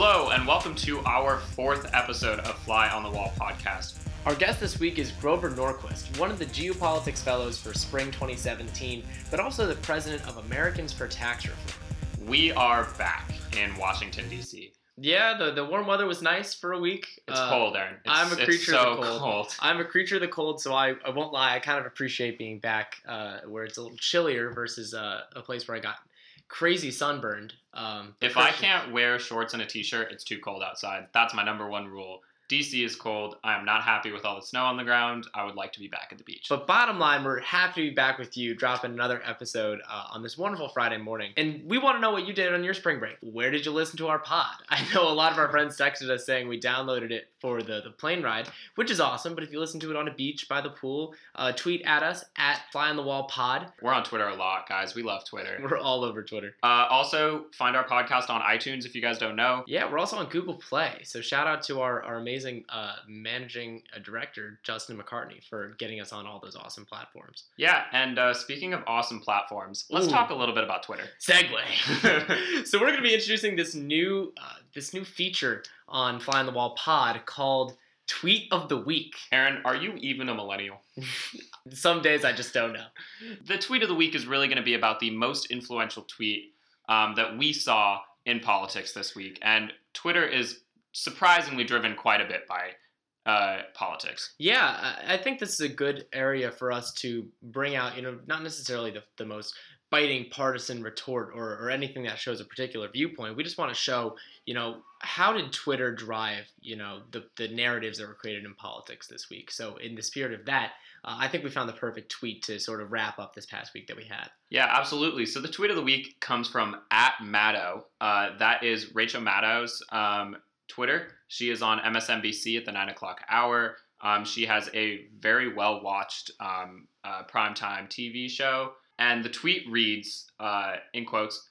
Hello, and welcome to our fourth episode of Fly on the Wall podcast. Our guest this week is Grover Norquist, one of the geopolitics fellows for spring 2017, but also the president of Americans for Tax Reform. We are back in Washington, D.C. Yeah, the, the warm weather was nice for a week. It's Uh, cold, Aaron. It's, I'm a creature so of the cold. cold. I'm a creature of the cold, so I, I won't lie. I kind of appreciate being back uh, where it's a little chillier versus uh, a place where I got crazy sunburned. Um, If I can't wear shorts and a t-shirt, it's too cold outside. That's my number one rule. DC is cold. I am not happy with all the snow on the ground. I would like to be back at the beach. But bottom line, we're happy to be back with you, dropping another episode uh, on this wonderful Friday morning. And we want to know what you did on your spring break. Where did you listen to our pod? I know a lot of our friends texted us saying we downloaded it for the, the plane ride, which is awesome. But if you listen to it on a beach, by the pool, uh, tweet at us at Fly on the Wall Pod. We're on Twitter a lot, guys. We love Twitter. We're all over Twitter. Uh, also, find our podcast on iTunes if you guys don't know. Yeah, we're also on Google Play. So shout out to our, our amazing uh, managing uh, director, Justin McCartney, for getting us on all those awesome platforms. Yeah, and uh, speaking of awesome platforms, let's Ooh. talk a little bit about Twitter. segue. so we're going to be introducing this new uh, this new feature on Fly on the Wall Pod called Tweet of the Week. Aaron, are you even a millennial? Some days I just don't know. The tweet of the week is really going to be about the most influential tweet um, that we saw in politics this week. And Twitter is surprisingly driven quite a bit by uh, politics. Yeah, I think this is a good area for us to bring out, you know, not necessarily the, the most biting partisan retort or, or anything that shows a particular viewpoint. We just want to show, you know, how did Twitter drive, you know, the, the narratives that were created in politics this week. So in the spirit of that, uh, I think we found the perfect tweet to sort of wrap up this past week that we had. Yeah, absolutely. So the tweet of the week comes from at Maddow. Uh, that is Rachel Maddow's um, Twitter. She is on MSNBC at the nine o'clock hour. Um, she has a very well watched um, uh, primetime TV show. And the tweet reads, uh, in quotes,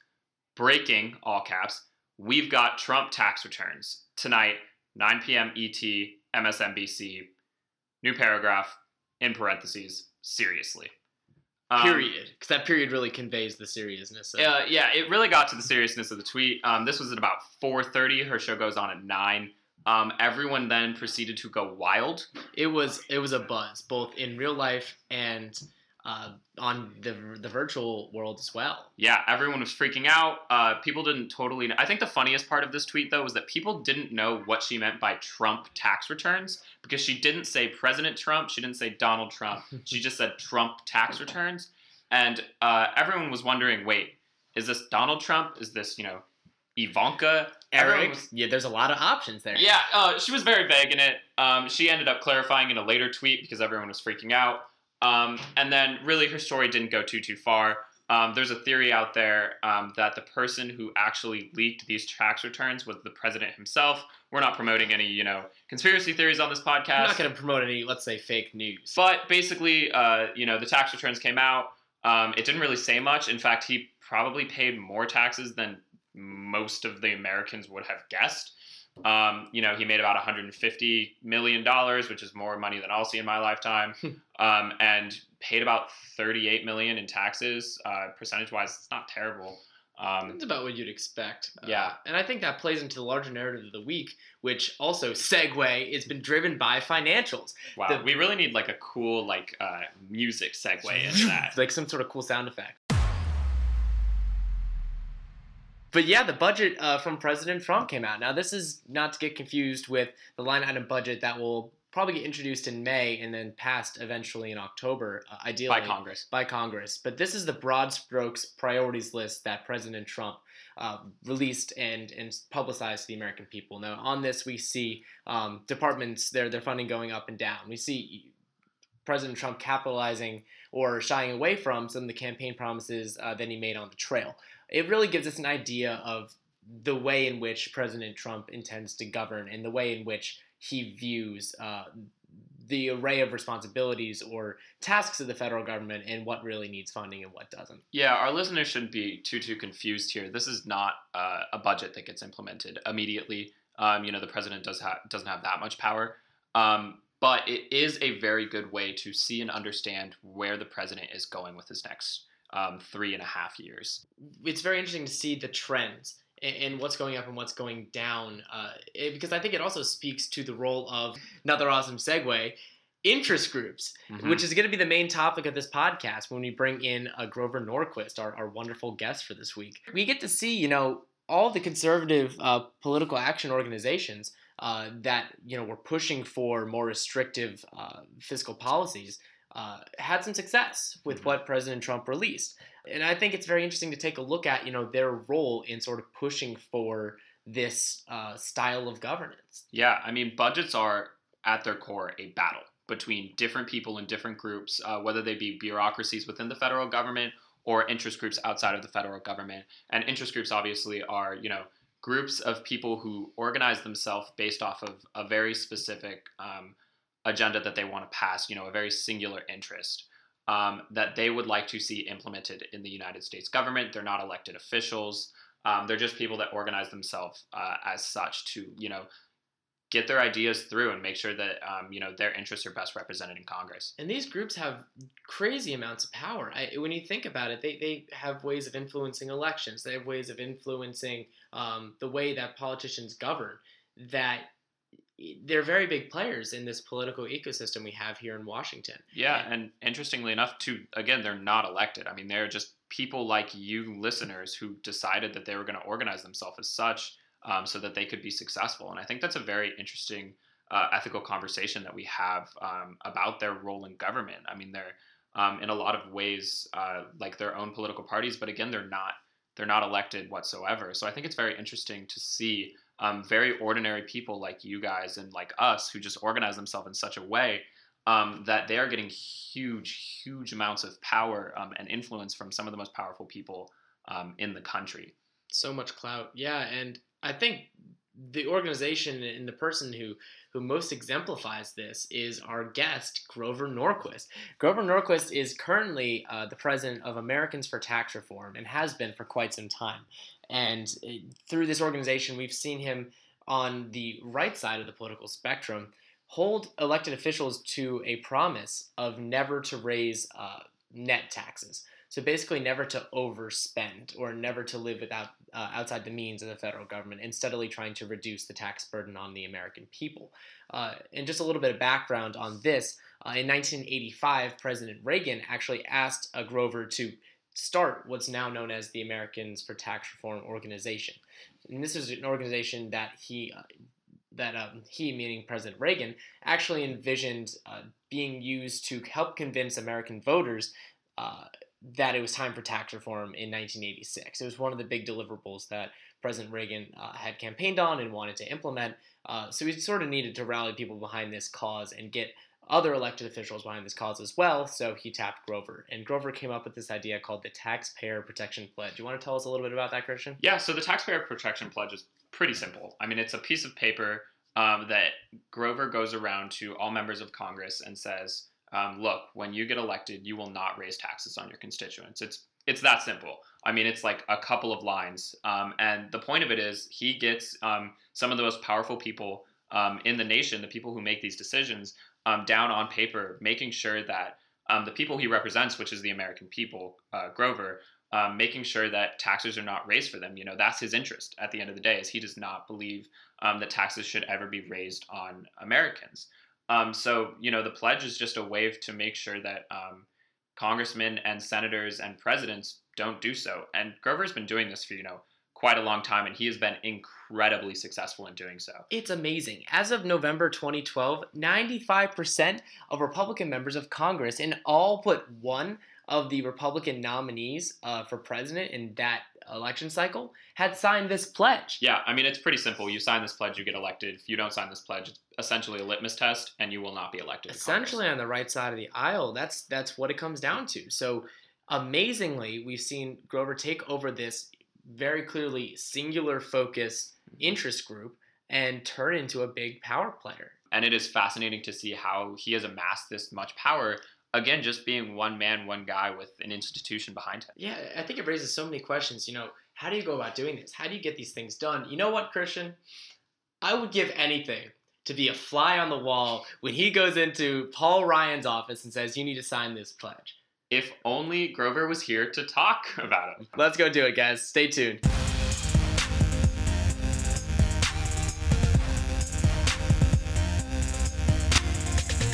breaking, all caps, we've got Trump tax returns tonight, 9 p.m. ET, MSNBC. New paragraph, in parentheses, seriously. Um, period because that period really conveys the seriousness of uh, yeah, it really got to the seriousness of the tweet. Um, this was at about 4:30. Her show goes on at nine. Um, everyone then proceeded to go wild. it was it was a buzz both in real life and uh, on the the virtual world as well Yeah, everyone was freaking out. Uh, people didn't totally. I think the funniest part of this tweet though was that people didn't know what she meant by Trump tax returns because she didn't say President Trump. She didn't say Donald Trump. she just said Trump tax returns, and uh, everyone was wondering, wait, is this Donald Trump? Is this you know Ivanka? Eric was- yeah there's a lot of options there Yeah, uh, she was very vague in it. Um, she ended up clarifying in a later tweet because everyone was freaking out. Um, and then, really, her story didn't go too too far. Um, there's a theory out there um, that the person who actually leaked these tax returns was the president himself. We're not promoting any, you know, conspiracy theories on this podcast. i'm not going to promote any let's say fake news But basically, uh, you know, the tax returns came out. Um, it didn't really say much. In fact, he probably paid more taxes than most of the Americans would have guessed. Um, you know, he made about 150 million dollars, which is more money than I'll see in my lifetime, um, and paid about 38 million in taxes. Uh, percentage-wise, it's not terrible. Um, It's about what you'd expect. Uh, Yeah. and I think that plays into the larger narrative of the week, which also segue. It's been driven by financials, wow, The- we really need like a cool like uh, music segue into that. like some sort of cool sound effect. But yeah, the budget uh, from President Trump came out. Now, this is not to get confused with the line item budget that will probably get introduced in May and then passed eventually in October, uh, ideally By Congress. by Congress. But this is the broad strokes priorities list that President Trump uh, released and, and publicized to the American people. Now, on this, we see um, departments, their, their funding going up and down. We see President Trump capitalizing or shying away from some of the campaign promises uh, that he made on the trail. It really gives us an idea of the way in which President Trump intends to govern and the way in which he views uh, the array of responsibilities or tasks of the federal government and what really needs funding and what doesn't. Yeah, our listeners shouldn't be too too confused here. This is not uh, a budget that gets implemented immediately. Um, you know, the president does ha- doesn't have that much power, um, but it is a very good way to see and understand where the president is going with his next um, three and a half years. It's very interesting to see the trends and, what's going up and what's going down. Uh, it, because I think it also speaks to the role of another awesome segue interest groups, Mhm. which is going to be the main topic of this podcast when we bring in uh, Grover Norquist, our, our wonderful guest for this week. We get to see, you know, all the conservative uh, political action organizations uh, that, you know, were pushing for more restrictive uh, fiscal policies. Uh, had some success with Mhm. what President Trump released, and I think it's very interesting to take a look at, you know, their role in sort of pushing for this uh, style of governance. Yeah, I mean, budgets are at their core a battle between different people in different groups, uh, whether they be bureaucracies within the federal government or interest groups outside of the federal government. And interest groups obviously are, you know, groups of people who organize themselves based off of a very specific um, agenda that they want to pass, you know, a very singular interest. Um, that they would like to see implemented in the United States government. They're not elected officials. Um, they're just people that organize themselves uh, as such to, you know, get their ideas through and make sure that um, you know their interests are best represented in Congress. And these groups have crazy amounts of power. I, when you think about it, they, they have ways of influencing elections. They have ways of influencing um, the way that politicians govern. That they're very big players in this political ecosystem we have here in Washington. Yeah, and interestingly enough, too, again, they're not elected. I mean, they're just people like you, listeners, who decided that they were going to organize themselves as such, um, so that they could be successful. And I think that's a very interesting uh, ethical conversation that we have um, about their role in government. I mean, they're um, in a lot of ways uh, like their own political parties, but again, they're not they're not elected whatsoever. So I think it's very interesting to see um, very ordinary people like you guys and like us who just organize themselves in such a way um, that they are getting huge, huge amounts of power um, and influence from some of the most powerful people um, in the country. So much clout, yeah, and I think the organization and the person who who most exemplifies this is our guest Grover Norquist. Grover Norquist is currently uh, the president of Americans for Tax Reform and has been for quite some time. And uh, through this organization, we've seen him on the right side of the political spectrum hold elected officials to a promise of never to raise uh, net taxes. So basically, never to overspend or never to live without uh, outside the means of the federal government, and steadily trying to reduce the tax burden on the American people. Uh, and just a little bit of background on this: uh, in 1985, President Reagan actually asked Grover to start what's now known as the Americans for Tax Reform Organization, and this is an organization that he uh, that um, he, meaning President Reagan, actually envisioned uh, being used to help convince American voters uh, that it was time for tax reform in 1986. It was one of the big deliverables that President Reagan uh, had campaigned on and wanted to implement. Uh, so he sort of needed to rally people behind this cause and get other elected officials behind this cause as well. So he tapped Grover, and Grover came up with this idea called the Taxpayer Protection Pledge. Do you want to tell us a little bit about that, Christian? Yeah, so the Taxpayer Protection Pledge is pretty simple. I mean, it's a piece of paper um, that Grover goes around to all members of Congress and says, um, "Look, when you get elected, you will not raise taxes on your constituents." It's it's that simple. I mean, it's like a couple of lines, um, and the point of it is he gets um, some of the most powerful people um, in the nation, the people who make these decisions, um, down on paper, making sure that the people he represents, which is the American people, uh, Grover, um, making sure that taxes are not raised for them. You know, that's his interest at the end of the day, is he does not believe um, that taxes should ever be raised on Americans. Um, so, you know, the pledge is just a way to make sure that um, congressmen and senators and presidents don't do so. And Grover's been doing this for, you know, quite a long time, and he has been incredibly successful in doing so. It's amazing. As of November 2012, 95% of Republican members of Congress in all but one of the Republican nominees uh, for president in that election cycle had signed this pledge. Yeah, I mean, it's pretty simple. You sign this pledge, you get elected. If you don't sign this pledge, it's essentially a litmus test, and you will not be elected. Essentially, on the right side of the aisle, that's that's what it comes down to. So, amazingly, we've seen Grover take over this very clearly singular focus mm-hmm. interest group and turn into a big power player. And it is fascinating to see how he has amassed this much power again just being one man one guy with an institution behind him. Yeah i think it raises so many questions you know how do you go about doing this? How do you get these things done? You know what christian? I would give anything to be a fly on the wall when he goes into paul ryan's office and says you need to sign this pledge. If only grover was here to talk about it. Let's go do it guys. Stay tuned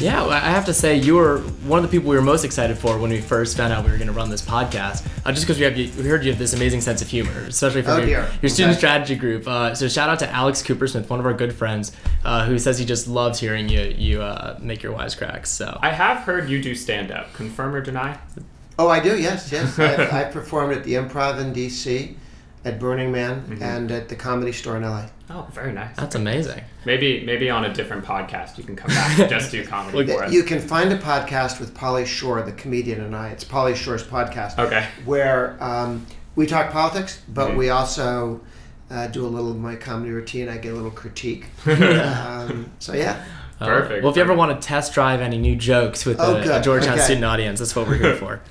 Yeah, I have to say you were one of the people we were most excited for when we first found out we were going to run this podcast. Uh, just because we have you, we heard you have this amazing sense of humor, especially from Oh, your, dear. your student Okay. strategy group. Uh, so shout out to Alex Coopersmith, one of our good friends, uh, who says he just loves hearing you you uh, make your wisecracks. So I have heard you do stand up. Confirm or deny? Oh, I do. Yes, yes. I, I performed at the Improv in D.C., at Burning Man, Mhm. and at the Comedy Store in L.A. Oh, very nice. that's amazing. Maybe maybe on a different podcast you can come back and just do comedy Look, for us. You can find a podcast with Pauly Shore, the comedian, and I. It's Pauly Shore's podcast, Okay. where um, we talk politics, but Mhm. we also uh, do a little of my comedy routine. I get a little critique. um, so yeah. Uh, Perfect, well, if you ever want to test drive any new jokes with Oh, a, a. Georgetown Okay. student audience, that's what we're here for.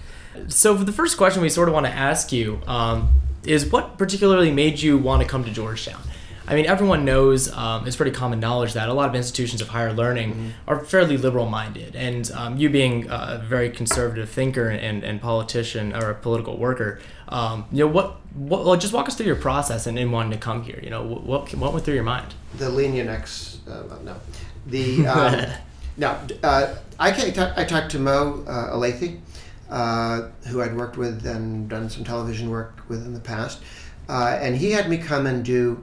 So, for the first question we sort of want to ask you um, is what particularly made you want to come to Georgetown? I mean, everyone knows um, it's pretty common knowledge that a lot of institutions of higher learning Mm-hmm. are fairly liberal minded. And um, you being a very conservative thinker and, and politician or a political worker, um, you know, what, what, well, just walk us through your process and in wanting to come here. You know, what, what, what went through your mind? the lenient ex. Uh, no, the um, no. Uh, I talk, I talked to Mo uh, Elleithee, uh, who I'd worked with and done some television work with in the past, uh, and he had me come and do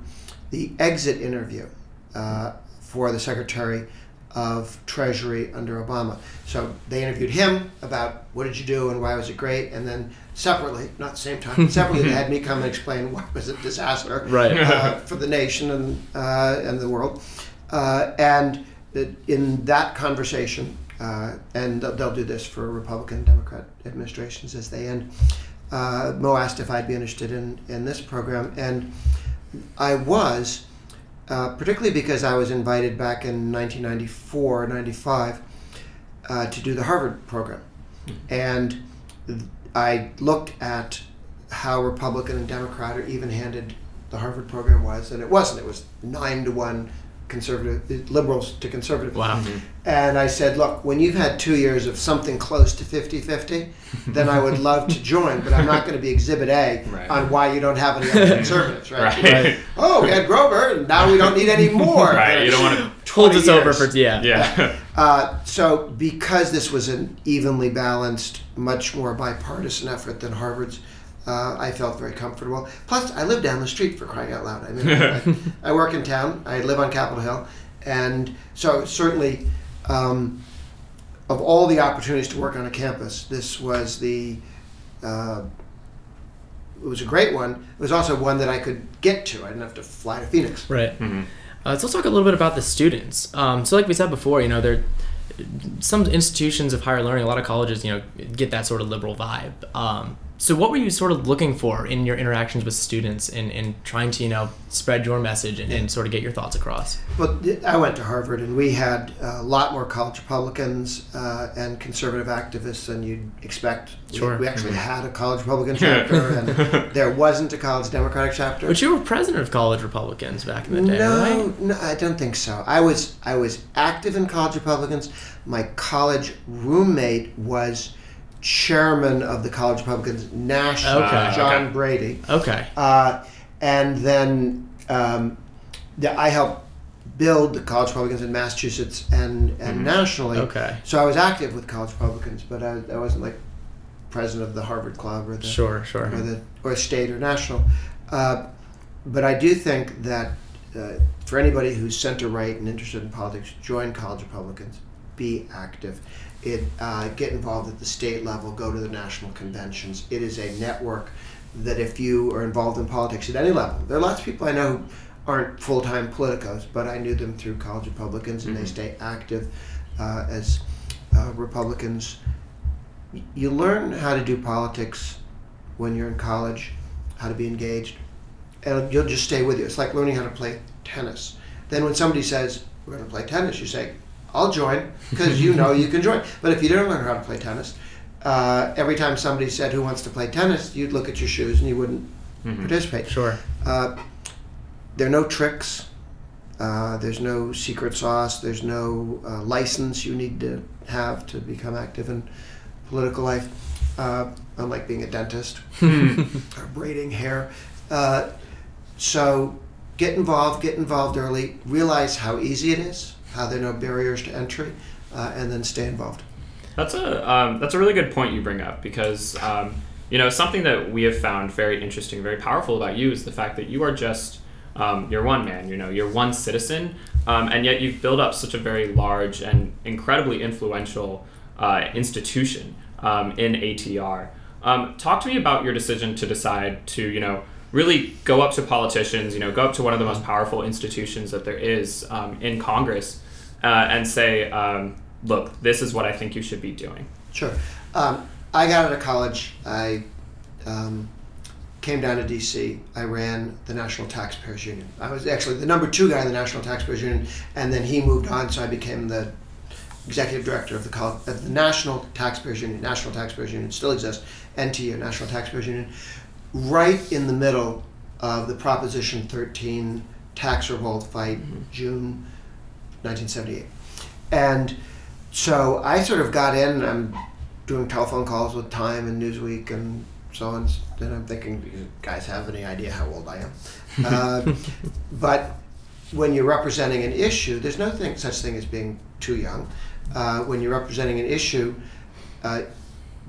the exit interview uh, for the Secretary of Treasury under Obama. So they interviewed him about what did you do and why was it great, and then separately, not the same time, separately, they had me come and explain why was it a disaster Right. uh, for the nation and uh, and the world. Uh, and in that conversation, uh, and they'll, do this for Republican Democrat administrations as they end. Uh, Mo asked if I'd be interested in, in this program, and I was, uh, particularly because I was invited back in 1994, 95, uh, to do the Harvard program. And I looked at how Republican and Democrat or even handed the Harvard program was, and it wasn't. It was nine to one conservative liberals to conservative. Wow. And I said, look, when you've had two years of something close to 50 50, then I would love to join, but I'm not going to be exhibit A Right. on why you don't have any other conservatives, right? Right. Right. Oh, we had Grover, and now we don't need any more. Right, you don't wanna- Hold 20 us over years. for, yeah. Yeah. Uh, so, because this was an evenly balanced, much more bipartisan effort than Harvard's, uh, I felt very comfortable. Plus, I live down the street for crying out loud. I mean, I, I work in town. I live on Capitol Hill, and so certainly, um, of all the opportunities to work on a campus, this was the. Uh, it was a great one. It was also one that I could get to. I didn't have to fly to Phoenix. Right. Mhm. Uh, so let's talk a little bit about the students. Um, so like we said before, you know, there some institutions of higher learning, a lot of colleges, you know, get that sort of liberal vibe. Um, so what were you sort of looking for in your interactions with students and, and trying to, you know, spread your message and, and sort of get your thoughts across? Well, I went to Harvard, and we had a lot more college Republicans uh, and conservative activists than you'd expect. We- Sure. We, actually had a college Republican chapter, and there wasn't a college Democratic chapter. But you were president of college Republicans back in the day, no, right? no, I don't think so. I was I was active in college Republicans. My college roommate was chairman of the college Republicans national, Okay. John Okay. Brady. Okay. Uh, and then um, the, I helped build the college Republicans in Massachusetts and, and Mhm. nationally. Okay. So I was active with college Republicans, but I, I wasn't like president of the Harvard Club or the Sure, sure. or the or state or national. Uh, but I do think that uh, for anybody who's center right and interested in politics, join college Republicans, be active, it uh, get involved at the state level, go to the national conventions. It is a network that if you are involved in politics at any level, there are lots of people I know who aren't full time politicos, but I knew them through college Republicans, and they Mhm. stay active uh, as uh, Republicans. You learn how to do politics when you're in college, how to be engaged, and you'll just stay with you. It's like learning how to play tennis. Then when somebody says, We're going to play tennis, you say, I'll join because you know you can join. But if you didn't learn how to play tennis, uh, every time somebody said, Who wants to play tennis? you'd look at your shoes and you wouldn't Mhm. participate. Sure. Uh, there are no tricks. Uh, there's no secret sauce. There's no uh, license you need to have to become active in political life, uh, unlike being a dentist or braiding hair. Uh, so get involved, get involved early, realize how easy it is, how are no barriers to entry. uh, and then stay involved. That's a um, that's a really good point you bring up because um, you know something that we have found very interesting, very powerful about you is the fact that you are just um, you're one man. You know, you're one citizen, um, and yet you've built up such a very large and incredibly influential uh, institution um, in ATR. Um, talk to me about your decision to decide to you know really go up to politicians, you know, go up to one of the most powerful institutions that there is um, in Congress, uh, and say, um, look, this is what I think you should be doing. Sure. Um, I got out of college. I um, came down to D.C. I ran the National Taxpayers Union. I was actually the number two guy in the National Taxpayers Union, and then he moved on, so I became the executive director of the, of the National Taxpayers Union. National Taxpayers Union still exists. NTU, National Taxpayers Union, right in the middle of the Proposition 13 tax revolt fight, June 1978, and so I sort of got in. and I'm doing telephone calls with Time and Newsweek and so on. Then I'm thinking, "Do you guys have any idea how old I am? uh, but when you're representing an issue, there's no thing, such thing as being too young. Uh, when you're representing an issue, uh,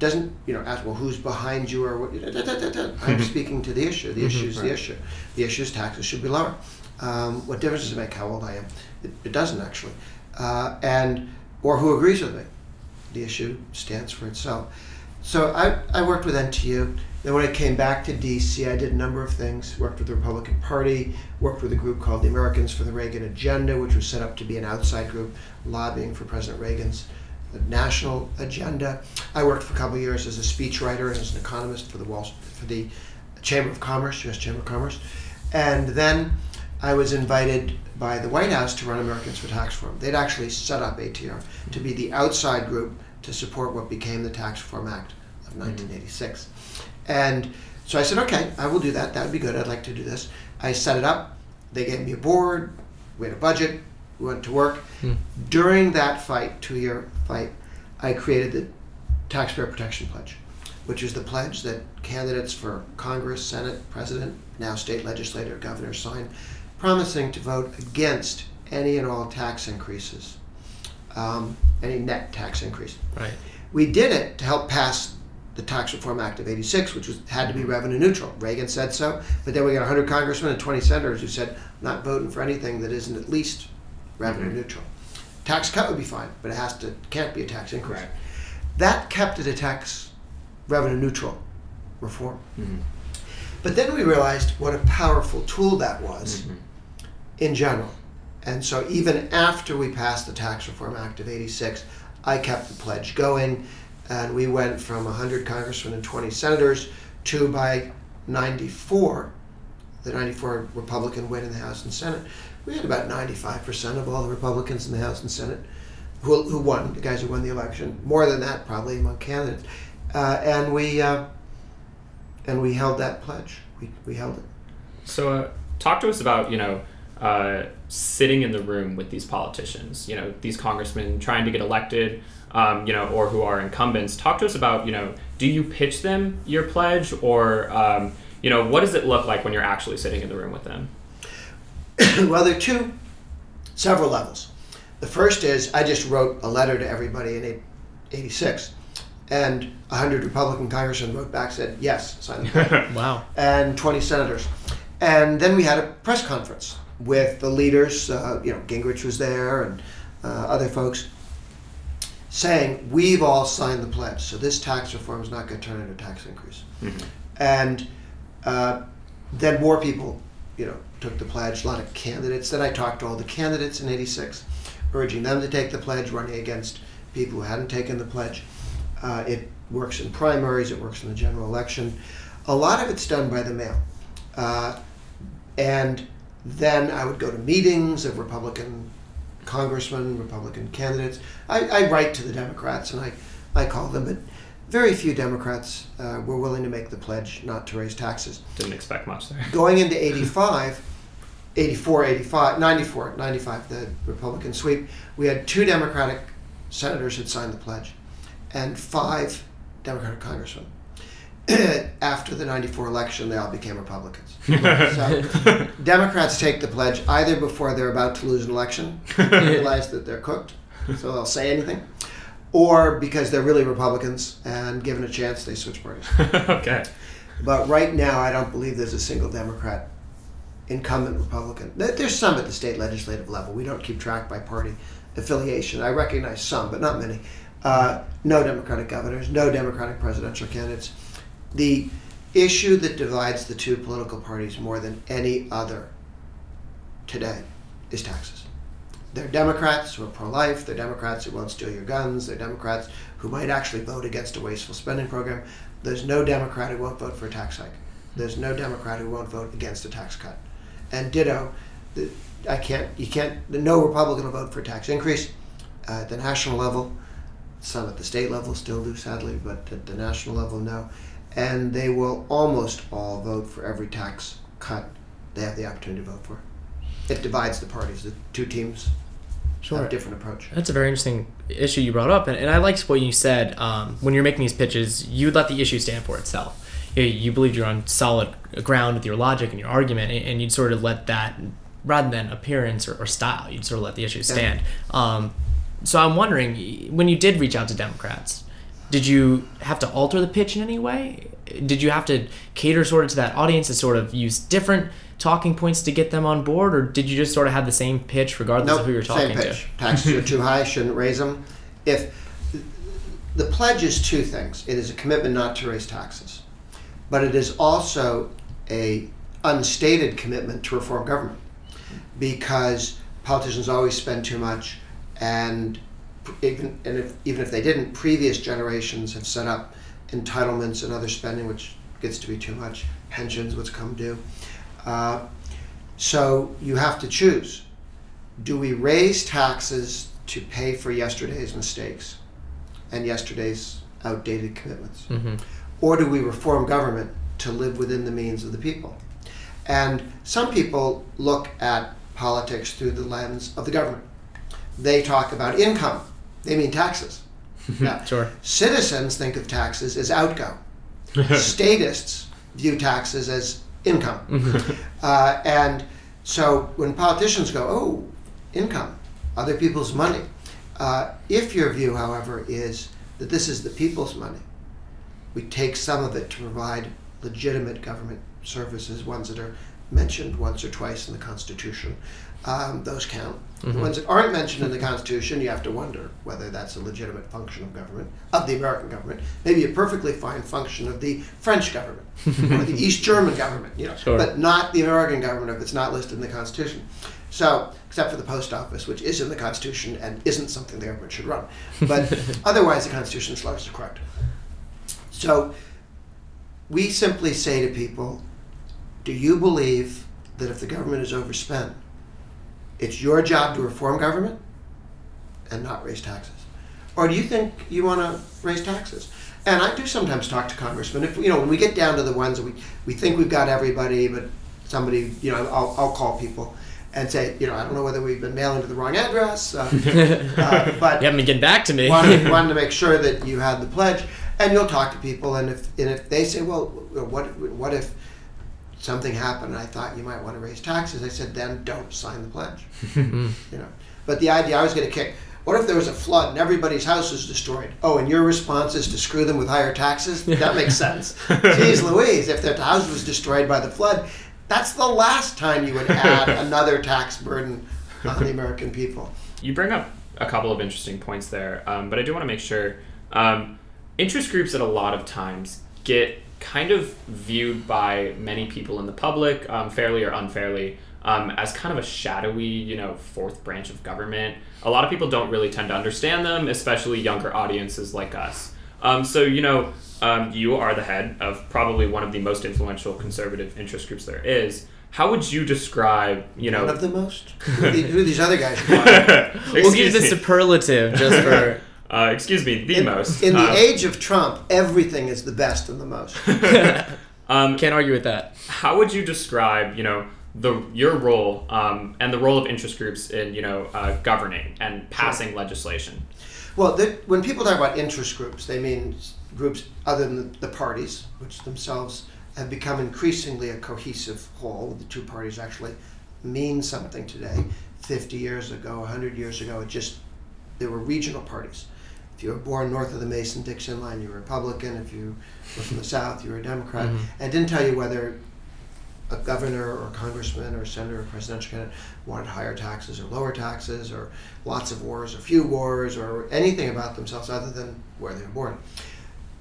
doesn't you know ask well who's behind you or what? Da, da, da. I'm speaking to the issue. The issue is the issue. The issue is taxes should be lower. Um, what difference does it make how old I am? It, it doesn't actually. Uh, and or who agrees with me. The issue stands for itself. So I, I worked with NTU. Then when I came back to DC, I did a number of things. Worked with the Republican Party, worked with a group called the Americans for the Reagan Agenda, which was set up to be an outside group lobbying for President Reagan's national agenda. I worked for a couple of years as a speechwriter and as an economist for the Wall for the Chamber of Commerce, U.S. Chamber of Commerce, and then I was invited by the White House to run Americans for Tax Reform. They'd actually set up ATR to be the outside group to support what became the Tax Reform Act of mm-hmm. 1986. And so I said, okay, I will do that. That would be good. I'd like to do this. I set it up. They gave me a board. We had a budget. We went to work. During that fight, two year fight, I created the Taxpayer Protection Pledge, which is the pledge that candidates for Congress, Senate, President, now state legislator, governor sign, promising to vote against any and all tax increases, um, any net tax increase. Right. We did it to help pass the Tax Reform Act of '86, which was had to be revenue neutral. Reagan said so, but then we got 100 congressmen and 20 senators who said, "I'm "Not voting for anything that isn't at least revenue neutral." Tax cut would be fine, but it has to can't be a tax increase. That kept it a tax revenue neutral reform. Mm-hmm. But then we realized what a powerful tool that was mm-hmm. in general. And so even after we passed the Tax Reform Act of 86, I kept the pledge going. And we went from 100 congressmen and 20 senators to by 94, the 94 Republican win in the House and Senate, we had about 95% of all the Republicans in the House and Senate who, who won, the guys who won the election. More than that, probably among candidates. Uh, and we uh, and we held that pledge. We, we held it. So, uh, talk to us about you know uh, sitting in the room with these politicians. You know, these congressmen trying to get elected. Um, you know, or who are incumbents. Talk to us about you know, do you pitch them your pledge, or um, you know, what does it look like when you're actually sitting in the room with them? well, there are two, several levels. The first is I just wrote a letter to everybody in 86, and 100 Republican congressmen wrote back said yes, sign the pledge. Wow. and 20 senators. And then we had a press conference with the leaders, uh, you know, Gingrich was there and uh, other folks, saying, We've all signed the pledge, so this tax reform is not going to turn into a tax increase. And uh, then more people, you know, took the pledge, a lot of candidates. Then I talked to all the candidates in 86, urging them to take the pledge, running against people who hadn't taken the pledge. Uh, it works in primaries, it works in the general election. A lot of it's done by the mail. Uh, and then I would go to meetings of Republican congressmen, Republican candidates. I, I write to the Democrats and I, I call them, but very few Democrats uh, were willing to make the pledge not to raise taxes. Didn't expect much there. Going into 85, 84, 85, 94, 95, the Republican sweep, we had two Democratic senators had signed the pledge and five Democratic congressmen. After the 94 election, they all became Republicans. so Democrats take the pledge either before they're about to lose an election, realize that they're cooked, so they'll say anything, or because they're really Republicans and given a chance they switch parties. okay. But right now, I don't believe there's a single Democrat incumbent Republican. There's some at the state legislative level. We don't keep track by party affiliation. I recognize some, but not many. Uh, no Democratic governors, no Democratic presidential candidates. The issue that divides the two political parties more than any other today is taxes. They're Democrats who are pro life, they're Democrats who won't steal your guns, they're Democrats who might actually vote against a wasteful spending program. There's no Democrat who won't vote for a tax hike. There's no Democrat who won't vote against a tax cut. And ditto, I can't, you can't, no Republican will vote for a tax increase uh, at the national level. Some at the state level still do, sadly, but at the national level, no. And they will almost all vote for every tax cut they have the opportunity to vote for. It divides the parties. The two teams Sure. have a different approach. That's a very interesting issue you brought up, and, and I liked what you said. Um, when you're making these pitches, you would let the issue stand for itself. You, you believed you're on solid ground with your logic and your argument, and, and you'd sort of let that, rather than appearance or, or style, you'd sort of let the issue stand. Um, so I'm wondering, when you did reach out to Democrats, did you have to alter the pitch in any way? Did you have to cater sort of to that audience and sort of use different talking points to get them on board, or did you just sort of have the same pitch regardless Nope, of who you're talking same to? pitch. Taxes are too high, shouldn't raise them. If the pledge is two things, it is a commitment not to raise taxes, but it is also a unstated commitment to reform government, because politicians always spend too much, and even and if even if they didn't, previous generations have set up entitlements and other spending which gets to be too much. Pensions, what's come due. Uh, so you have to choose. Do we raise taxes to pay for yesterday's mistakes and yesterday's outdated commitments? Mm-hmm. Or do we reform government to live within the means of the people? And some people look at politics through the lens of the government. They talk about income, they mean taxes. Yeah. Sure. Citizens think of taxes as outgo. Statists view taxes as income. Uh, and so when politicians go, oh, income, other people's money. Uh, if your view, however, is that this is the people's money, we take some of it to provide legitimate government services, ones that are mentioned once or twice in the Constitution. Um, those count. The ones that aren't mentioned in the Constitution, you have to wonder whether that's a legitimate function of government, of the American government. Maybe a perfectly fine function of the French government or the East German government, you know, Sure. but not the American government if it's not listed in the Constitution. So, except for the post office, which is in the Constitution and isn't something the government should run. But otherwise, the Constitution is largely correct. So, we simply say to people, do you believe that if the government is overspent, it's your job to reform government and not raise taxes? Or do you think you want to raise taxes? And I do sometimes talk to congressmen. If you know, when we get down to the ones that we, we think we've got everybody, but somebody, you know, I'll, I'll call people and say, you know, I don't know whether we've been mailing to the wrong address, uh, uh, but You haven't been getting back to me. wanted, wanted to make sure that you had the pledge, and you'll talk to people, and if and if they say, well, what what if something happened, and I thought you might want to raise taxes, I said, then don't sign the pledge, you know. But the idea I was going to kick. What if there was a flood and everybody's house was destroyed? Oh, and your response is to screw them with higher taxes? That makes sense. Jeez Louise, if their house was destroyed by the flood, that's the last time you would add another tax burden on the American people. You bring up a couple of interesting points there, um, but I do want to make sure um, interest groups at a lot of times get kind of viewed by many people in the public, um, fairly or unfairly, um, as kind of a shadowy, you know, fourth branch of government. A lot of people don't really tend to understand them, especially younger audiences like us. Um, so, you know, um, you are the head of probably one of the most influential conservative interest groups there is. How would you describe, you know, One of the most. Who are the- who are these other guys? we'll give Excuse the superlative just for. Uh, excuse me, the in, most. in the Uh, age of Trump, everything is the best and the most. um, Can't argue with that. how would you describe, you know, the your role um, and the role of interest groups in, you know, uh, governing and passing legislation? Well, the, when people talk about interest groups, they mean groups other than the, the parties, which themselves have become increasingly a cohesive whole. The two parties actually mean something today. 50 years ago, 100 years ago, it just there were regional parties. If you were born north of the Mason Dixon line, you were a Republican. If you were from the South, you were a Democrat. Mhm. And it didn't tell you whether a governor or congressman or senator or presidential candidate wanted higher taxes or lower taxes or lots of wars or few wars or anything about themselves other than where they were born.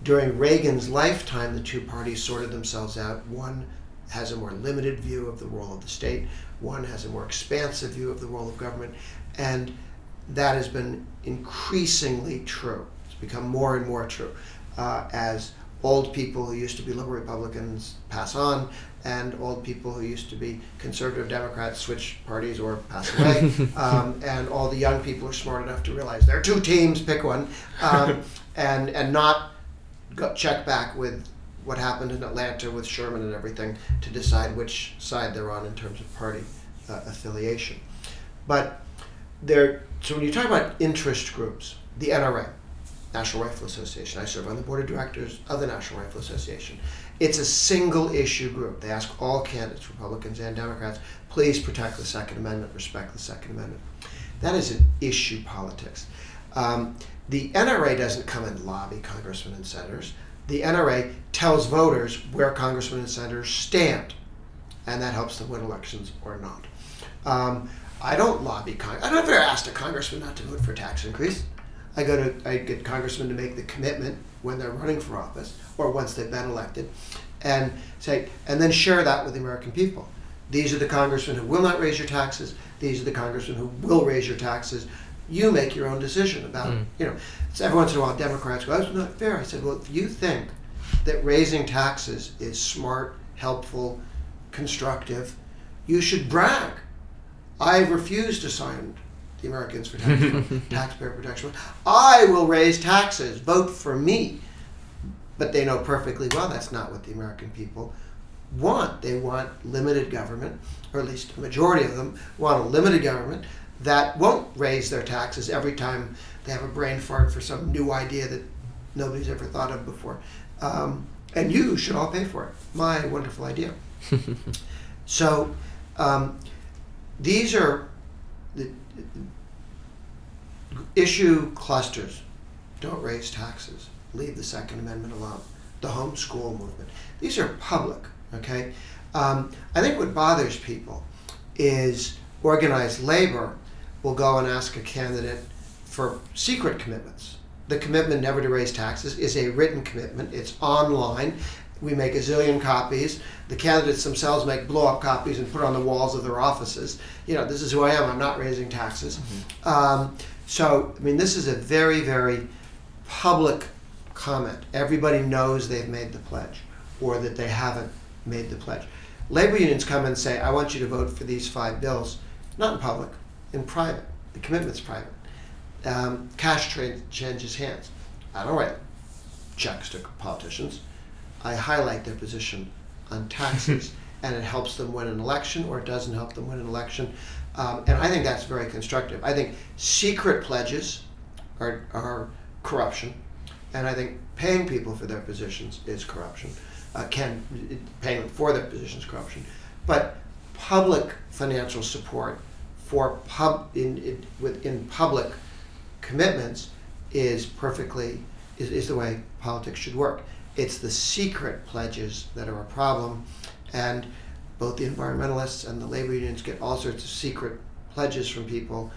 During Reagan's lifetime, the two parties sorted themselves out. One has a more limited view of the role of the state, one has a more expansive view of the role of government, and that has been increasingly true. It's become more and more true uh, as old people who used to be liberal Republicans pass on, and old people who used to be conservative Democrats switch parties or pass away, um, and all the young people are smart enough to realize there are two teams, pick one, um, and and not go, check back with what happened in Atlanta with Sherman and everything to decide which side they're on in terms of party uh, affiliation. But there, so when you talk about interest groups, the NRA, National Rifle Association, I serve on the board of directors of the National Rifle Association. It's a single issue group. They ask all candidates, Republicans and Democrats, please protect the Second Amendment, respect the Second Amendment. That is an issue politics. Um, the NRA doesn't come and lobby congressmen and senators. The NRA tells voters where congressmen and senators stand, and that helps them win elections or not. Um, I don't lobby. Con- I don't ever ask a congressman not to vote for a tax increase. I go to I get congressmen to make the commitment when they're running for office or once they've been elected, and say and then share that with the American people. These are the congressmen who will not raise your taxes. These are the congressmen who will raise your taxes. You make your own decision about Mm. you know. So every once in a while, Democrats go, "That's not fair." I said, "Well, if you think that raising taxes is smart, helpful, constructive, you should brag. I refuse to sign the Americans for Tax- Taxpayer Protection. I will raise taxes. Vote for me. But they know perfectly well that's not what the American people want. They want limited government, or at least a majority of them want a limited government that won't raise their taxes every time they have a brain fart for some new idea that nobody's ever thought of before. Um, and you should all pay for it. My wonderful idea. so um, these are the issue clusters. Don't raise taxes. Leave the Second Amendment alone. The homeschool movement. These are public. Okay. Um, I think what bothers people is organized labor will go and ask a candidate for secret commitments. The commitment never to raise taxes is a written commitment. It's online. We make a zillion copies. The candidates themselves make blow up copies and put on the walls of their offices. You know, this is who I am. I'm not raising taxes. Um, so, I mean, this is a very, very public comment. Everybody knows they've made the pledge or that they haven't made the pledge. Labor unions come and say, I want you to vote for these five bills, not in public, in private. The commitment's private. Um, cash trade changes hands. I don't write checks to politicians. I highlight their position on taxes, and it helps them win an election or it doesn't help them win an election. Um, and I think that's very constructive. I think secret pledges are, are corruption, and I think paying people for their positions is corruption. Uh, can paying for their positions is corruption, but public financial support for pub in, in within public commitments is perfectly is, is the way politics should work. It's the secret pledges that are a problem, and both the environmentalists and the labor unions get all sorts of secret pledges from people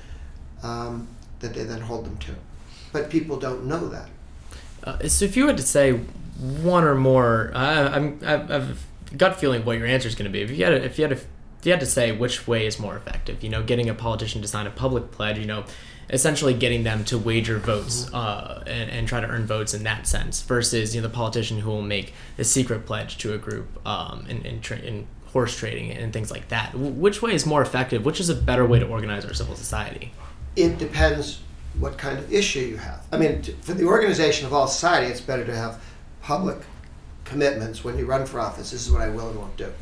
um, that they then hold them to. But people don't know that. Uh, so if you had to say one or more, I'm I've, I've gut feeling what your answer is going to be. If you had to, if you had to, if you had to say which way is more effective, you know, getting a politician to sign a public pledge, you know, essentially getting them to wager votes uh, and, and try to earn votes in that sense, versus you know the politician who will make a secret pledge to a group um, in in, tra- in horse trading and things like that. W- which way is more effective? Which is a better way to organize our civil society? It depends what kind of issue you have. I mean, t- for the organization of all society, it's better to have public commitments when you run for office. This is what I will and won't do.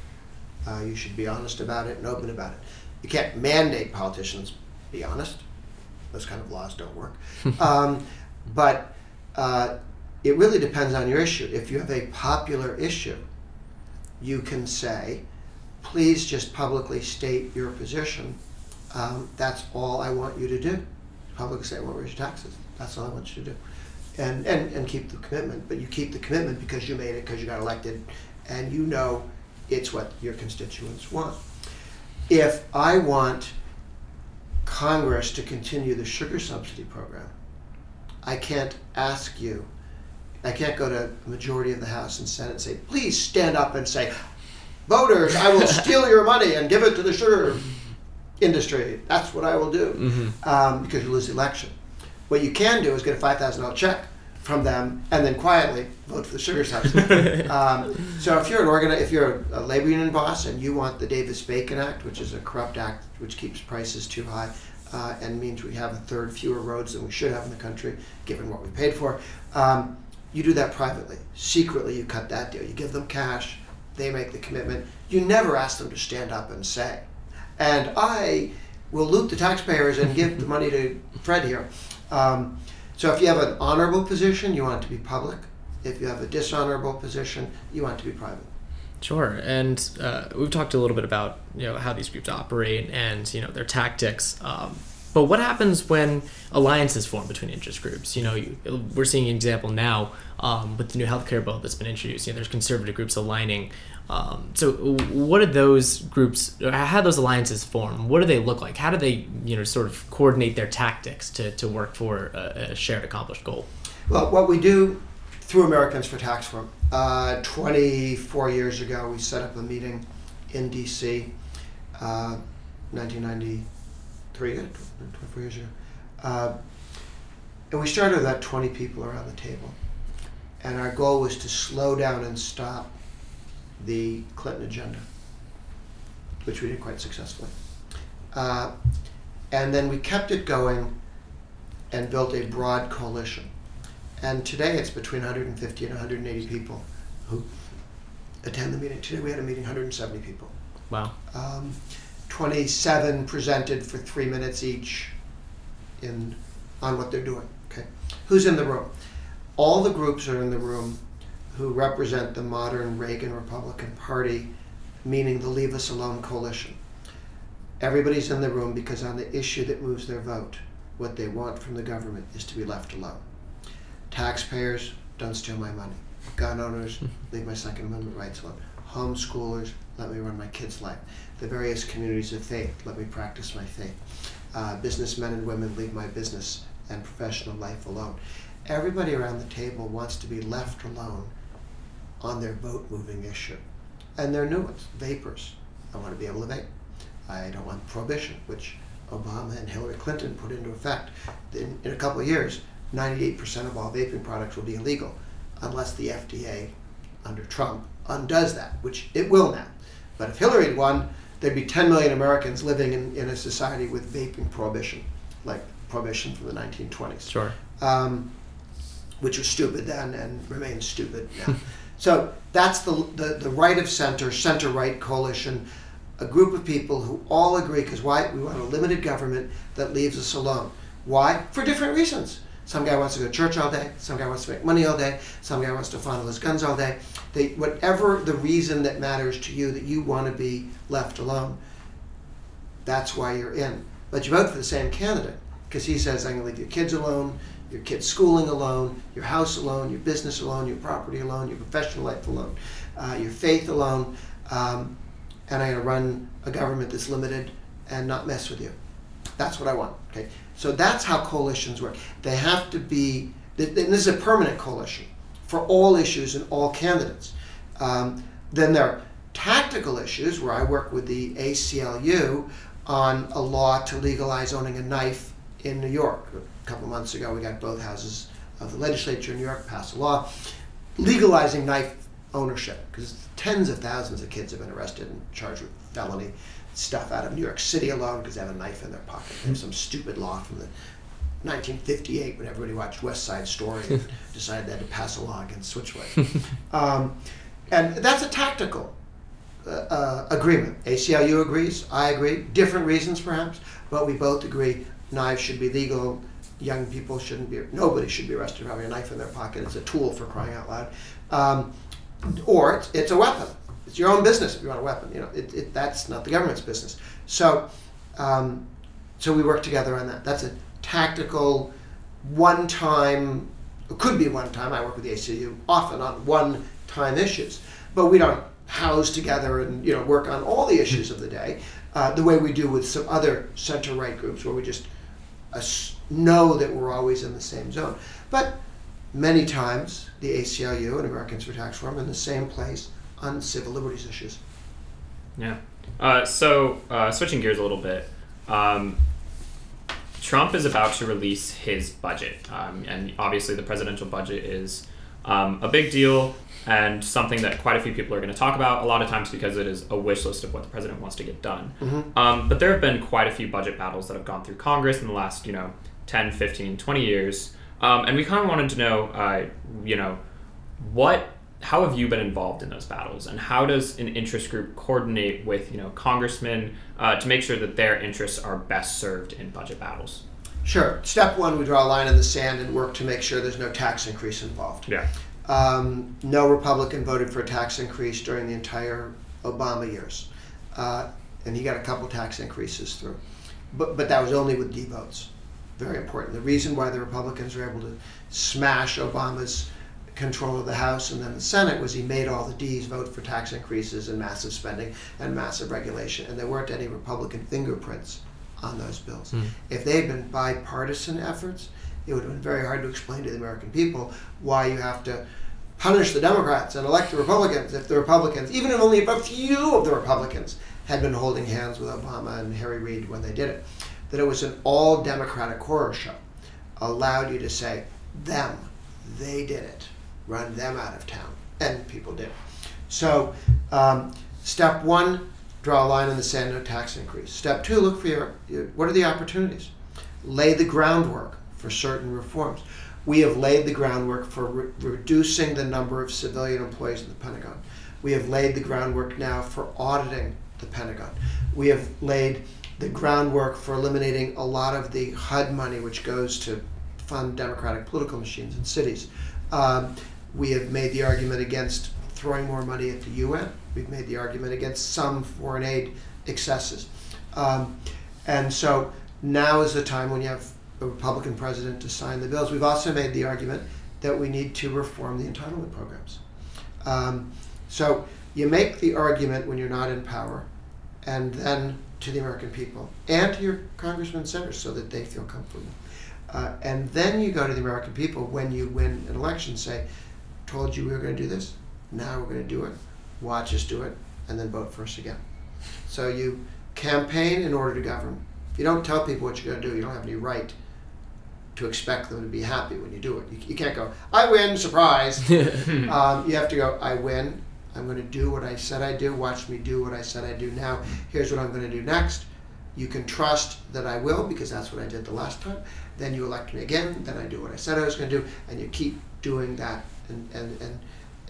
Uh, you should be honest about it and open about it. You can't mandate politicians be honest. Those kind of laws don't work. um, but uh, it really depends on your issue. If you have a popular issue, you can say, please just publicly state your position. Um, that's all I want you to do. publicly say, "Well, raise your taxes." That's all I want you to do, and and and keep the commitment. But you keep the commitment because you made it because you got elected, and you know it's what your constituents want. If I want Congress to continue the sugar subsidy program, I can't ask you. I can't go to a majority of the House and Senate and say, please stand up and say, voters, I will steal your money and give it to the sugar industry. That's what I will do Mm-hmm. um, because you lose the election. What you can do is get a five thousand dollar check from them and then quietly vote for the sugar subsidy. um, so if you're an organ, if you're a, a labor union boss and you want the Davis-Bacon Act, which is a corrupt act which keeps prices too high uh, and means we have a third fewer roads than we should have in the country, given what we paid for, um, you do that privately. Secretly, you cut that deal. You give them cash. They make the commitment. You never ask them to stand up and say, and I will loot the taxpayers and give the money to Fred here. Um, so if you have an honorable position, you want it to be public. If you have a dishonorable position, you want it to be private. Sure, and uh, we've talked a little bit about you know how these groups operate and you know their tactics. Um, but what happens when alliances form between interest groups? You know, you, we're seeing an example now um, with the new healthcare bill that's been introduced. You know, there's conservative groups aligning. Um, so, what did those groups? How do those alliances form? What do they look like? How do they, you know, sort of coordinate their tactics to, to work for a, a shared accomplished goal? Well, what we do through Americans for Tax Reform, uh, 24 years ago, we set up a meeting in D.C. Uh, 1993, 24 years ago. Uh, and we started with about 20 people around the table. And our goal was to slow down and stop the Clinton agenda, which we did quite successfully. Uh, and then we kept it going and built a broad coalition. And today it's between 150 and 180 people who attend the meeting. Today we had a meeting, 170 people. Wow. Um, 27 presented for three minutes each in on what they're doing. Okay, who's in the room? All the groups are in the room who represent the modern Reagan Republican Party, meaning the Leave Us Alone coalition. Everybody's in the room because on the issue that moves their vote, what they want from the government is to be left alone. Taxpayers, don't steal my money. Gun owners, leave my Second Amendment rights alone. Homeschoolers, let me run my kids' life. The various communities of faith, let me practice my faith. Uh, businessmen and women, leave my business and professional life alone. Everybody around the table wants to be left alone on their vote moving issue. And they're new ones, vapers. I want to be able to vape. I don't want prohibition, which Obama and Hillary Clinton put into effect. In, in a couple of years, 98% of all vaping products will be illegal unless the FDA under Trump undoes that, which it will now. But if Hillary had won, there'd be 10 million Americans living in, in a society with vaping prohibition, like prohibition from the 1920s, Sure. um, which was stupid then and remains stupid now. so that's the, the, the right of center, center right coalition, a group of people who all agree because why? We want a limited government that leaves us alone. Why? For different reasons. Some guy wants to go to church all day. Some guy wants to make money all day. Some guy wants to fondle his guns all day. They, whatever the reason that matters to you that you want to be left alone, that's why you're in. But you vote for the same candidate because he says, I'm going to leave your kids alone, your kids' schooling alone, your house alone, your business alone, your property alone, your professional life alone, uh, your faith alone, um, and I'm going to run a government that's limited and not mess with you. That's what I want. Okay, so that's how coalitions work. They have to be. And this is a permanent coalition for all issues and all candidates. Um, then there are tactical issues where I work with the ACLU on a law to legalize owning a knife in New York. A couple months ago, we got both houses of the legislature in New York pass a law legalizing knife ownership because tens of thousands of kids have been arrested and charged with felony stuff out of New York City alone because they have a knife in their pocket. They have some stupid law from the 1958 when everybody watched West Side Story and decided they had to pass a law against Switchblade. um, and that's a tactical uh, uh, agreement. ACLU agrees, I agree, different reasons perhaps, but we both agree knives should be legal. Young people shouldn't be, nobody should be arrested for having a knife in their pocket. It's a tool for crying out loud. Um, or it's, it's a weapon. It's your own business if you want a weapon. You know, it, it, that's not the government's business. So, um, so we work together on that. That's a tactical, one time, it could be one time. I work with the ACLU often on one time issues, but we don't house together and you know work on all the issues of the day uh, the way we do with some other center right groups where we just know that we're always in the same zone. But many times the ACLU and Americans for Tax Reform in the same place on civil liberties issues. Yeah. Uh, so uh, switching gears a little bit, um, Trump is about to release his budget, um, and obviously the presidential budget is um, a big deal and something that quite a few people are going to talk about a lot of times because it is a wish list of what the president wants to get done. Mm-hmm. Um, but there have been quite a few budget battles that have gone through Congress in the last, you know, 10, 15, 20 years. Um, and we kind of wanted to know, uh, you know, what, how have you been involved in those battles, and how does an interest group coordinate with, you know, congressmen uh, to make sure that their interests are best served in budget battles? Sure. Step one, we draw a line in the sand and work to make sure there's no tax increase involved. Yeah. Um, no Republican voted for a tax increase during the entire Obama years, uh, and he got a couple tax increases through, but but that was only with D votes. Very important. The reason why the Republicans were able to smash Obama's control of the House and then the Senate was he made all the D's vote for tax increases and massive spending and massive regulation, and there weren't any Republican fingerprints on those bills. Mm. If they had been bipartisan efforts, it would have been very hard to explain to the American people why you have to punish the Democrats and elect the Republicans if the Republicans, even if only a few of the Republicans had been holding hands with Obama and Harry Reid when they did it, that it was an all Democratic horror show, allowed you to say, them, they did it, run them out of town. And people did. So, um, step one, draw a line in the sand, no tax increase. Step two, look for your, your what are the opportunities? Lay the groundwork for certain reforms. We have laid the groundwork for re- reducing the number of civilian employees in the Pentagon. We have laid the groundwork now for auditing the Pentagon. We have laid the groundwork for eliminating a lot of the HUD money which goes to fund democratic political machines in cities. Um, we have made the argument against throwing more money at the UN. We've made the argument against some foreign aid excesses. Um, and so now is the time when you have a Republican president to sign the bills. We've also made the argument that we need to reform the entitlement programs. Um, so you make the argument when you're not in power, and then to the American people and to your congressmen and senators so that they feel comfortable. Uh, and then you go to the American people when you win an election, say, told you we were going to do this, now we're going to do it, watch us do it, and then vote for us again. So you campaign in order to govern. If you don't tell people what you're going to do, you don't have any right to expect them to be happy when you do it. You, you can't go, I win, surprise. um, you have to go, I win, I'm going to do what I said I do. Watch me do what I said I do now. Here's what I'm going to do next. You can trust that I will because that's what I did the last time. Then you elect me again. Then I do what I said I was going to do, and you keep doing that and, and, and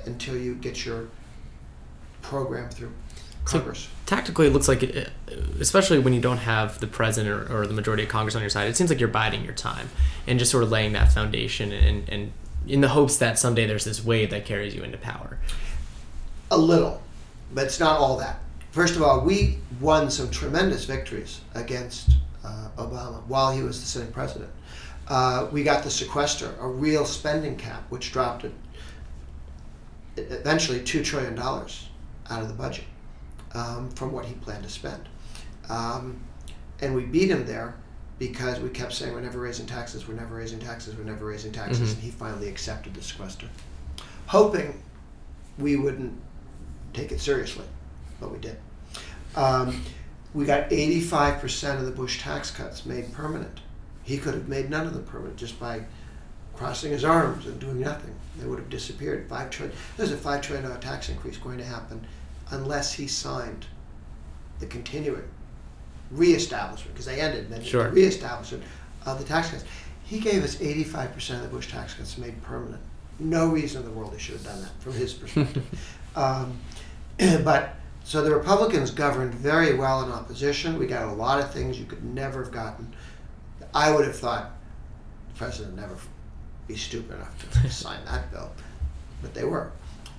until you get your program through So- Tactically, it looks like, it, especially when you don't have the president or, or the majority of Congress on your side, it seems like you're biding your time and just sort of laying that foundation and, and in the hopes that someday there's this wave that carries you into power. A little, but it's not all that. First of all, we won some tremendous victories against uh, Obama while he was the sitting president. Uh, we got the sequester, a real spending cap, which dropped it eventually $2 trillion out of the budget um, from what he planned to spend. Um, and we beat him there because we kept saying, we're never raising taxes, we're never raising taxes, we're never raising taxes. Mhm. And he finally accepted the sequester, hoping we wouldn't take it seriously, but we did. Um, we got 85% of the Bush tax cuts made permanent. He could have made none of them permanent just by crossing his arms and doing nothing. They would have disappeared. Five trillion. There's a five trillion dollar tax increase going to happen unless he signed the continuing reestablishment because they ended and then Sure. the reestablishment of the tax cuts. He gave us 85% of the Bush tax cuts made permanent. No reason in the world he should have done that from his perspective. um, but so the Republicans governed very well in opposition. We got a lot of things you could never have gotten. I would have thought the president would never be stupid enough to sign that bill, but they were.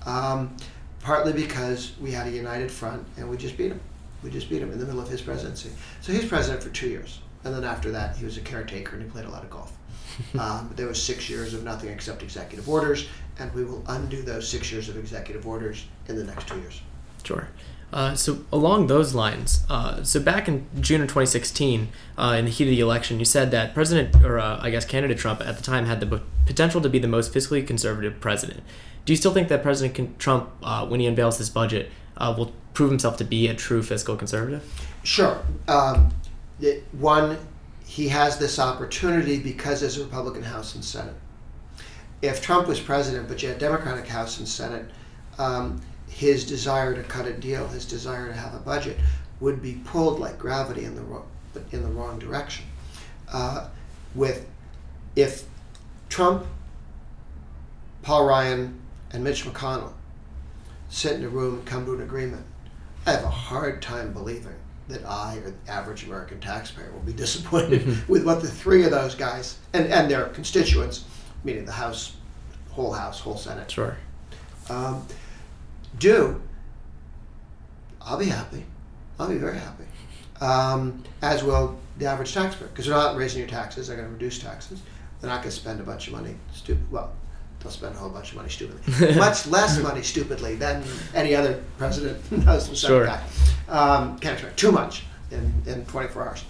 Um, partly because we had a united front and we just beat him. We just beat him in the middle of his presidency. So he was president for two years. and then after that, he was a caretaker and he played a lot of golf. um, there was six years of nothing except executive orders, and we will undo those six years of executive orders in the next two years. Sure. Uh, so along those lines, uh, so back in June of 2016, uh, in the heat of the election, you said that President, or uh, I guess candidate Trump at the time had the potential to be the most fiscally conservative president. Do you still think that President Trump, uh, when he unveils his budget, uh, will prove himself to be a true fiscal conservative? Sure. Um, it, one, he has this opportunity because there's a Republican House and Senate. If Trump was president, but you had Democratic House and Senate, um, his desire to cut a deal, his desire to have a budget, would be pulled like gravity in the wrong, in the wrong direction. Uh, with if Trump, Paul Ryan, and Mitch McConnell sit in a room and come to an agreement, I have a hard time believing that I or the average American taxpayer will be disappointed mm-hmm. with what the three of those guys and, and their constituents, meaning the House, whole House, whole Senate, sure, um, do. I'll be happy. I'll be very happy. Um, as will the average taxpayer, because they're not raising your taxes. They're going to reduce taxes. They're not going to spend a bunch of money. Stupid. Well, they'll spend a whole bunch of money stupidly. Much less money stupidly than any other president knows the sure. guy. Um, can't expect too much in, in 24 hours.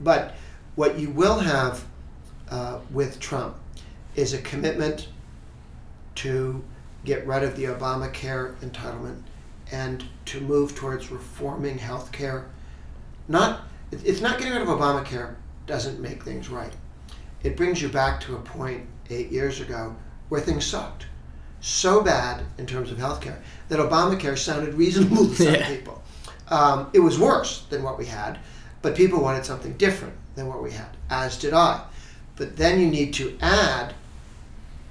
But what you will have uh, with Trump is a commitment to get rid of the Obamacare entitlement and to move towards reforming health care. Not, it's not getting rid of Obamacare doesn't make things right. It brings you back to a point eight years ago where things sucked so bad in terms of health care that Obamacare sounded reasonable to some yeah. people. Um, it was worse than what we had, but people wanted something different than what we had, as did I. But then you need to add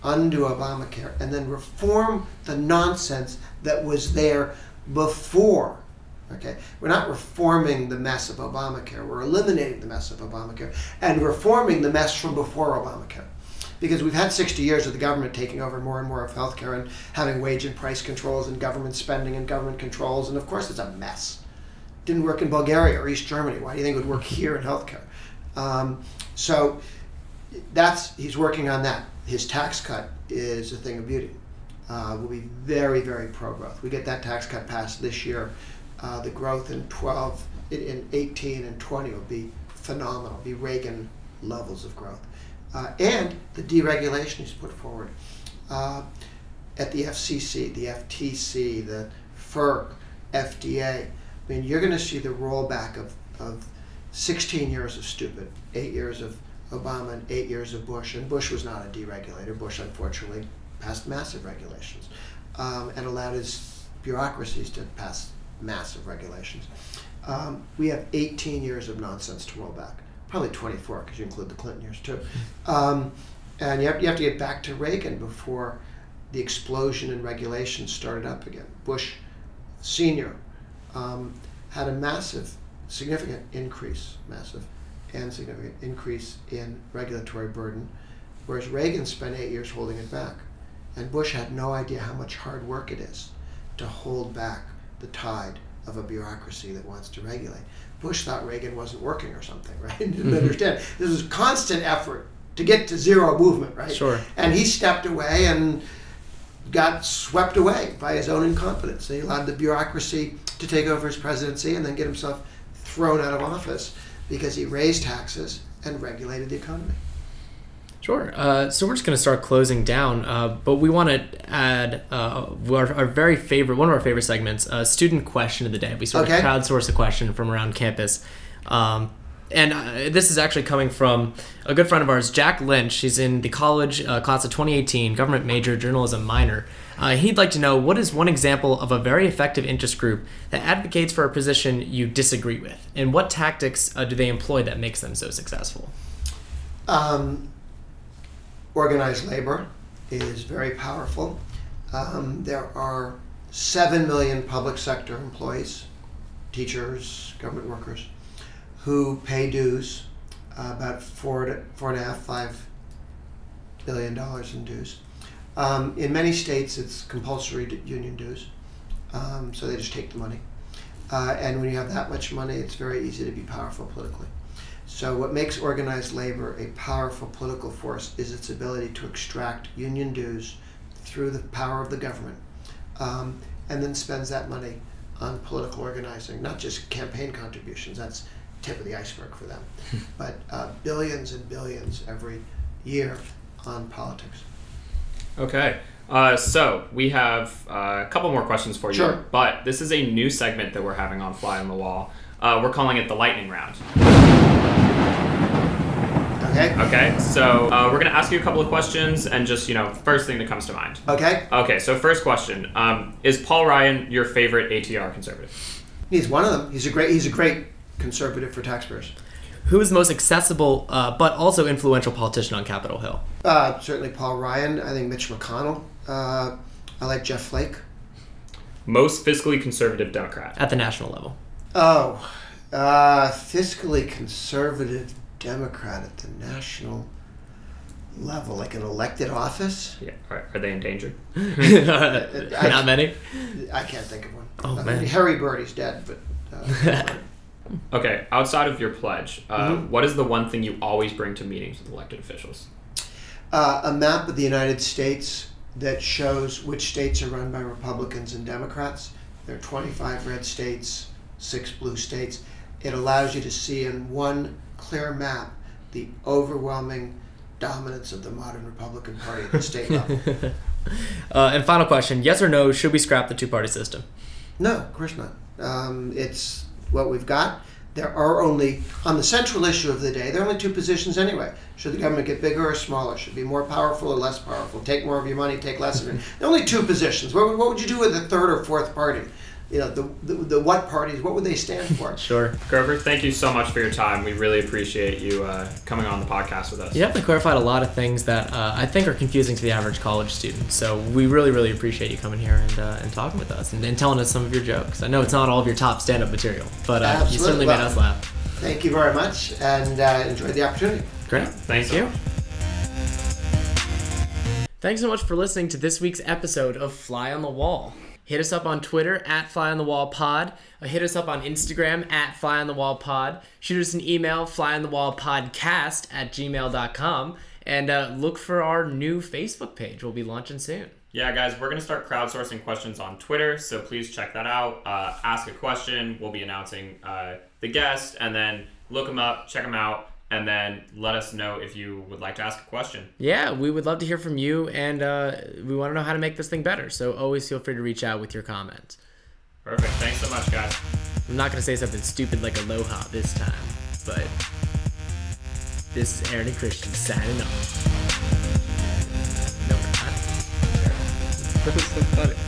undo Obamacare and then reform the nonsense that was there before. Okay, we're not reforming the mess of Obamacare. We're eliminating the mess of Obamacare and reforming the mess from before Obamacare because we've had 60 years of the government taking over more and more of healthcare and having wage and price controls and government spending and government controls, and of course it's a mess. Didn't work in Bulgaria or East Germany. Why do you think it would work here in healthcare? Um, so that's he's working on that. His tax cut is a thing of beauty. Uh, will be very, very pro growth. We get that tax cut passed this year. Uh, the growth in 12, in 18 and 20 will be phenomenal. Be Reagan levels of growth uh, and the deregulation he's put forward uh, at the FCC, the FTC, the FERC, FDA. I mean, you're going to see the rollback of, of 16 years of stupid, eight years of Obama, and eight years of Bush. And Bush was not a deregulator. Bush, unfortunately, passed massive regulations um, and allowed his bureaucracies to pass massive regulations. Um, we have 18 years of nonsense to roll back probably 24 because you include the Clinton years too. Um, and you have, you have to get back to Reagan before the explosion in regulation started up again. Bush Sr. Um, had a massive, significant increase, massive and significant increase in regulatory burden, whereas Reagan spent eight years holding it back. And Bush had no idea how much hard work it is to hold back the tide of a bureaucracy that wants to regulate. Bush thought Reagan wasn't working or something, right? Didn't mm-hmm. understand. This was constant effort to get to zero movement, right? Sure. And he stepped away and got swept away by his own incompetence. He allowed the bureaucracy to take over his presidency and then get himself thrown out of office because he raised taxes and regulated the economy. Sure. Uh, so we're just going to start closing down, uh, but we want to add uh, our, our, very favorite, one of our favorite segments, uh, student question of the day. We sort okay. of crowdsource a question from around campus. Um, and uh, this is actually coming from a good friend of ours, Jack Lynch. He's in the college uh, class of 2018, government major, journalism minor. he'd like to know what is one example of a very effective interest group that advocates for a position you disagree with, and what tactics do they employ that makes them so successful? Um, organized labor is very powerful. Um, there are 7 million public sector employees, teachers, government workers, who pay dues, uh, about four, to, four and a half, five billion dollars in dues. Um, in many states, it's compulsory union dues, um, so they just take the money. Uh, and when you have that much money, it's very easy to be powerful politically. So, what makes organized labor a powerful political force is its ability to extract union dues through the power of the government um, and then spends that money on political organizing, not just campaign contributions. That's tip of the iceberg for them, but uh, billions and billions every year on politics. Okay. Uh, so we have uh, a couple more questions for you, Sure. but this is a new segment that we're having on Fly on the Wall. Uh, we're calling it the lightning round. Okay? Okay, so uh, we're gonna ask you a couple of questions, and just you know, first thing that comes to mind. Okay? Okay, so first question: um, Is Paul Ryan your favorite ATR conservative? He's one of them. He's a great. He's a great conservative for taxpayers. Who is the most accessible uh, but also influential politician on Capitol Hill? Uh, certainly Paul Ryan. I think Mitch McConnell. Uh, I like Jeff Flake. Most fiscally conservative Democrat. At the national level. Oh, uh, fiscally conservative Democrat at the national level, like an elected office. Yeah, are, are they endangered? Not many. I can't think of one. Oh, I man. mean, Harry Byrd's dead, but. Uh, Okay, outside of your pledge, uh, Mhm. what is the one thing you always bring to meetings with elected officials? uh, a map of the United States that shows which states are run by Republicans and Democrats. There are 25 red states, six blue states. It allows you to see in one clear map the overwhelming dominance of the modern Republican Party at the state level. uh, and final question: Yes or no? Should we scrap the two-party system? No, of course not. Um, it's what we've got. There are only, on the central issue of the day, there are only two positions anyway. Should the government get bigger or smaller? Should it be more powerful or less powerful? Take more of your money, take less of it. There are only two positions. What, what would you do with a third or fourth party? You know, the, the, the what parties, what would they stand for? Sure. Grover, thank you so much for your time. We really appreciate you uh, coming on the podcast with us. You definitely clarified a lot of things that uh, I think are confusing to the average college student. So we really, really appreciate you coming here and, uh, and talking with us and, and telling us some of your jokes. I know it's not all of your top stand-up material, but uh, you Absolutely. certainly made us laugh. Thank you very much and uh, enjoyed the opportunity. Great. Thanks Thank so you. much. Thanks so much for listening to this week's episode of Fly on the Wall. Hit us up on Twitter at Fly on the Wall Pod. Uh, hit us up on Instagram at Fly on the Wall Pod. Shoot us an email, Fly on the Wall Podcast at gmail.com. And uh, look for our new Facebook page. We'll be launching soon. Yeah, guys, we're going to start crowdsourcing questions on Twitter, so please check that out. Uh, ask a question. We'll be announcing uh, the guest, and then look them up, check them out, and then let us know if you would like to ask a question. Yeah, we would love to hear from you, and uh, we want to know how to make this thing better. So always feel free to reach out with your comments. Perfect. Thanks so much, guys. I'm not going to say something stupid like aloha this time, but this is Aaron and Christian signing off. No, we're not. That was so funny.